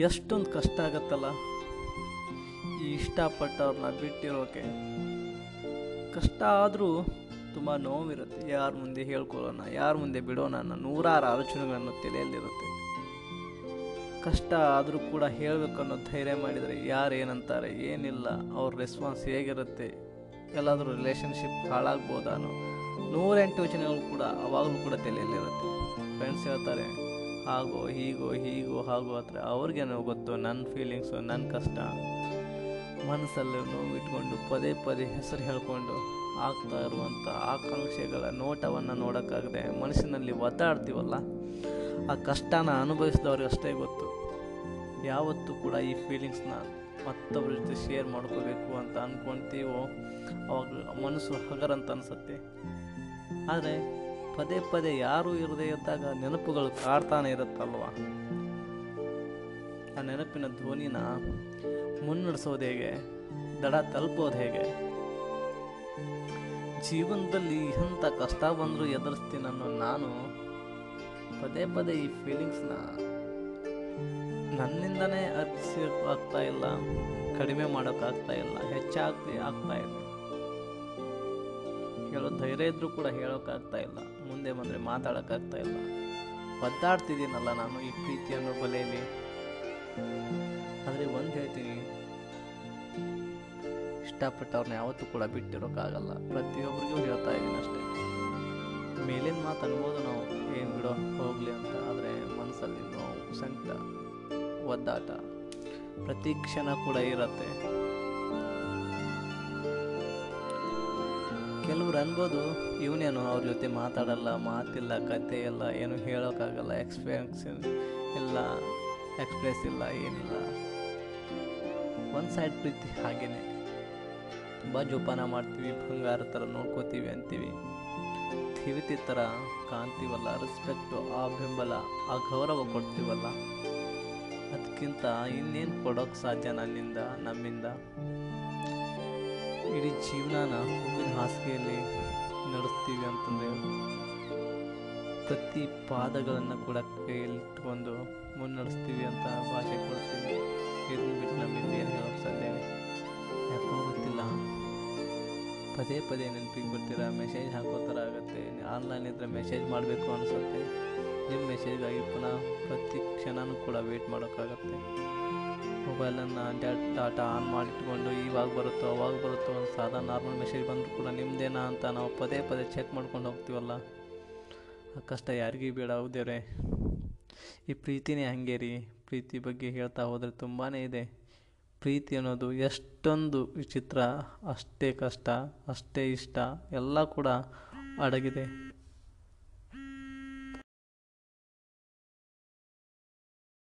ಎಷ್ಟೊಂದು ಕಷ್ಟ ಆಗತ್ತಲ್ಲ. ಈ ಇಷ್ಟಪಟ್ಟವ್ರನ್ನ ಬಿಟ್ಟಿರೋಕೆ ಕಷ್ಟ ಆದರೂ ತುಂಬ ನೋವಿರುತ್ತೆ. ಯಾರ ಮುಂದೆ ಹೇಳ್ಕೊಳ್ಳೋಣ, ಯಾರ ಮುಂದೆ ಬಿಡೋಣ ಅನ್ನೋ ನೂರಾರು ಆಲೋಚನೆಗಳನ್ನು ತಲೆಯಲ್ಲಿರುತ್ತೆ. ಕಷ್ಟ ಆದರೂ ಕೂಡ ಹೇಳಬೇಕು ಅನ್ನೋ ಧೈರ್ಯ ಮಾಡಿದರೆ ಯಾರು ಏನಂತಾರೆ, ಏನಿಲ್ಲ, ಅವ್ರ ರೆಸ್ಪಾನ್ಸ್ ಹೇಗಿರುತ್ತೆ, ಎಲ್ಲಾದರೂ ರಿಲೇಷನ್ಶಿಪ್ ಹಾಳಾಗ್ಬೋದಾ ನೂರೆಂಟು ಯೋಚನೆಗಳು ಕೂಡ ಅವಾಗಲೂ ಕೂಡ ತಲೆಯಲ್ಲಿರುತ್ತೆ. ಫ್ರೆಂಡ್ಸ್ ಹೇಳ್ತಾರೆ ಹಾಗೋ ಹೀಗೋ ಹೀಗೋ ಹಾಗೋ ಆದರೆ ಅವ್ರಿಗೇನೋ ಗೊತ್ತು ನನ್ನ ಫೀಲಿಂಗ್ಸು ನನ್ನ ಕಷ್ಟ. ಮನಸ್ಸಲ್ಲಿ ನೋವಿಟ್ಕೊಂಡು ಪದೇ ಪದೇ ಹೆಸರು ಹೇಳ್ಕೊಂಡು ಆಗ್ತಾ ಇರುವಂಥ ಆಕಾಂಕ್ಷೆಗಳ ನೋಟವನ್ನು ನೋಡೋಕ್ಕಾಗದೆ ಮನಸ್ಸಿನಲ್ಲಿ ಒತ್ತಾಡ್ತೀವಲ್ಲ ಆ ಕಷ್ಟನ ಅನುಭವಿಸಿದವ್ರಿಗೆ ಅಷ್ಟೇ ಗೊತ್ತು. ಯಾವತ್ತೂ ಕೂಡ ಈ ಫೀಲಿಂಗ್ಸ್ನ ಮತ್ತೊಬ್ಬರ ಜೊತೆ ಶೇರ್ ಮಾಡ್ಕೋಬೇಕು ಅಂತ ಅಂದ್ಕೊಳ್ತೀವೋ ಅವಾಗ ಮನಸ್ಸು ಹಗರಂತ ಅನಿಸುತ್ತೆ. ಆದರೆ ಪದೇ ಪದೇ ಯಾರೂ ಇರದೇ ಇದ್ದಾಗ ನೆನಪುಗಳು ಕಾಡ್ತಾನೆ ಇರುತ್ತಲ್ವ? ಆ ನೆನಪಿನ ಧ್ವನಿನ ಮುನ್ನಡೆಸೋದು ಹೇಗೆ? ದಡ ತಲುಪೋದು ಹೇಗೆ? ಜೀವನದಲ್ಲಿ ಎಂಥ ಕಷ್ಟ ಬಂದರೂ ಎದುರಿಸ್ತೀನಿ ಅನ್ನೋ ನಾನು. ಪದೇ ಪದೇ ಈ ಫೀಲಿಂಗ್ಸ್ನ ನನ್ನಿಂದನೇ ಆಗ್ತಾ ಇಲ್ಲ, ಕಡಿಮೆ ಮಾಡೋಕ್ಕಾಗ್ತಾ ಇಲ್ಲ, ಹೆಚ್ಚಾಗ್ತಿ ಆಗ್ತಾ ಇದೆ ಹೇಳೋ ಧೈರ್ಯ ಇದ್ರೂ ಕೂಡ ಹೇಳೋಕ್ಕಾಗ್ತಾ ಇಲ್ಲ. ಮುಂದೆ ಬಂದರೆ ಮಾತಾಡೋಕ್ಕಾಗ್ತಾ ಇಲ್ಲ. ಒದ್ದಾಡ್ತಿದ್ದೀನಲ್ಲ ನಾನು ಈ ಪ್ರೀತಿ ಅನ್ನೋ ಬಲೆಯಲ್ಲಿ. ಆದರೆ ಒಂದು ಹೇಳ್ತೀನಿ. ಇಷ್ಟಪಟ್ಟವ್ರನ್ನ ಯಾವತ್ತೂ ಕೂಡ ಬಿಟ್ಟಿರೋಕ್ಕಾಗಲ್ಲ. ಪ್ರತಿಯೊಬ್ಬರಿಗೂ ಹೇಳ್ತಾ ಇದ್ದೀನಿ ಅಷ್ಟೇ. ಮೇಲಿನ ಮಾತು ಅನ್ಬೋದು ನಾವು. ಏನು ಬಿಡೋ, ಹೋಗಲಿ ಅಂತ. ಆದರೆ ಮನಸ್ಸಲ್ಲಿ ನೋವು, ಸಂಕಟ, ಒದ್ದಾಟ ಪ್ರತಿ ಕ್ಷಣ ಕೂಡ ಇರತ್ತೆ. ಕೆಲವ್ರು ಅನ್ಬೋದು, ಇವನೇನು ಅವ್ರ ಜೊತೆ ಮಾತಾಡಲ್ಲ, ಮಾತಿಲ್ಲ, ಕತೆ ಇಲ್ಲ, ಏನು ಹೇಳೋಕ್ಕಾಗಲ್ಲ ಎಕ್ಸ್ಪೀರಿಯನ್ಸ್ ಇಲ್ಲ ಎಕ್ಸ್ಪ್ರೆಸ್ ಇಲ್ಲ, ಏನಿಲ್ಲ. ಒಂದು ಸೈಡ್ ಪ್ರೀತಿ ಹಾಗೇನೆ. ತುಂಬ ಜೋಪಾನ ಮಾಡ್ತೀವಿ, ಬಂಗಾರ ಥರ ನೋಡ್ಕೋತೀವಿ ಅಂತೀವಿ. ತಿವಿತಿ ಥರ ಕಾಣ್ತೀವಲ್ಲ ರೆಸ್ಪೆಕ್ಟು ಆ ಬೆಂಬಲ ಆ ಗೌರವ ಕೊಡ್ತೀವಲ್ಲ. ಅದಕ್ಕಿಂತ ಇನ್ನೇನು ಕೊಡೋಕ್ಕೆ ಸಾಧ್ಯ ನನ್ನಿಂದ ನಮ್ಮಿಂದ? ಇಡೀ ಜೀವನನ ಹೂವಿನ ಹಾಸಿಗೆಯಲ್ಲಿ ನಡೆಸ್ತೀವಿ ಅಂತಂದರೆ ಪ್ರತಿ ಪಾದಗಳನ್ನು ಕೂಡ ಕೈಯಲ್ಲಿಟ್ಟುಕೊಂಡು ಮುನ್ನಡೆಸ್ತೀವಿ ಅಂತ ಭಾಷೆ ಕೊಡ್ತೀವಿ. ಇದನ್ನು ಬಿಟ್ಟು ನಮ್ಮಿಂದ ಏನು ಹೇಳೋಕ್ಕೆ ಯಾಕೋ ಗೊತ್ತಿಲ್ಲ. ಪದೇ ಪದೇ ನೆನಪಿಗೆ ಬರ್ತೀರಾ? ಮೆಸೇಜ್ ಹಾಕೋ ಥರ ಆಗುತ್ತೆ. ಆನ್ಲೈನ್ ಇದ್ದರೆ ಮೆಸೇಜ್ ಮಾಡಬೇಕು ಅನಿಸುತ್ತೆ. ನಿಮ್ಮ ಮೆಸೇಜ್ಗಾಗಿ ಪುನಃ ಪ್ರತಿ ಕ್ಷಣನೂ ಕೂಡ ವೇಟ್ ಮಾಡೋಕ್ಕಾಗತ್ತೆ. ಮೊಬೈಲನ್ನು ಡಾಟಾ ಆನ್ ಮಾಡಿಟ್ಕೊಂಡು ಇವಾಗ ಬರುತ್ತೋ, ಅವಾಗ ಬರುತ್ತೋ ಒಂದು ಸಾದಾ ನಾರ್ಮಲ್ ಮೆಸೇಜ್ ಬಂದರೂ ಕೂಡ ನಿಮ್ಮದೇನಾ ಅಂತ ನಾವು ಪದೇ ಪದೇ ಚೆಕ್ ಮಾಡ್ಕೊಂಡು ಹೋಗ್ತೀವಲ್ಲ? ಆ ಕಷ್ಟ ಯಾರಿಗೂ ಬೇಡ ಹೌದೇವ್ರೆ ಈ ಪ್ರೀತಿನೇ ಹಂಗೆ ರೀ. ಪ್ರೀತಿ ಬಗ್ಗೆ ಹೇಳ್ತಾ ಹೋದರೆ ತುಂಬಾ ಇದೆ. ಪ್ರೀತಿ ಅನ್ನೋದು ಎಷ್ಟೊಂದು ವಿಚಿತ್ರ, ಅಷ್ಟೇ ಕಷ್ಟ, ಅಷ್ಟೇ ಇಷ್ಟ, ಎಲ್ಲ ಕೂಡ ಅಡಗಿದೆ.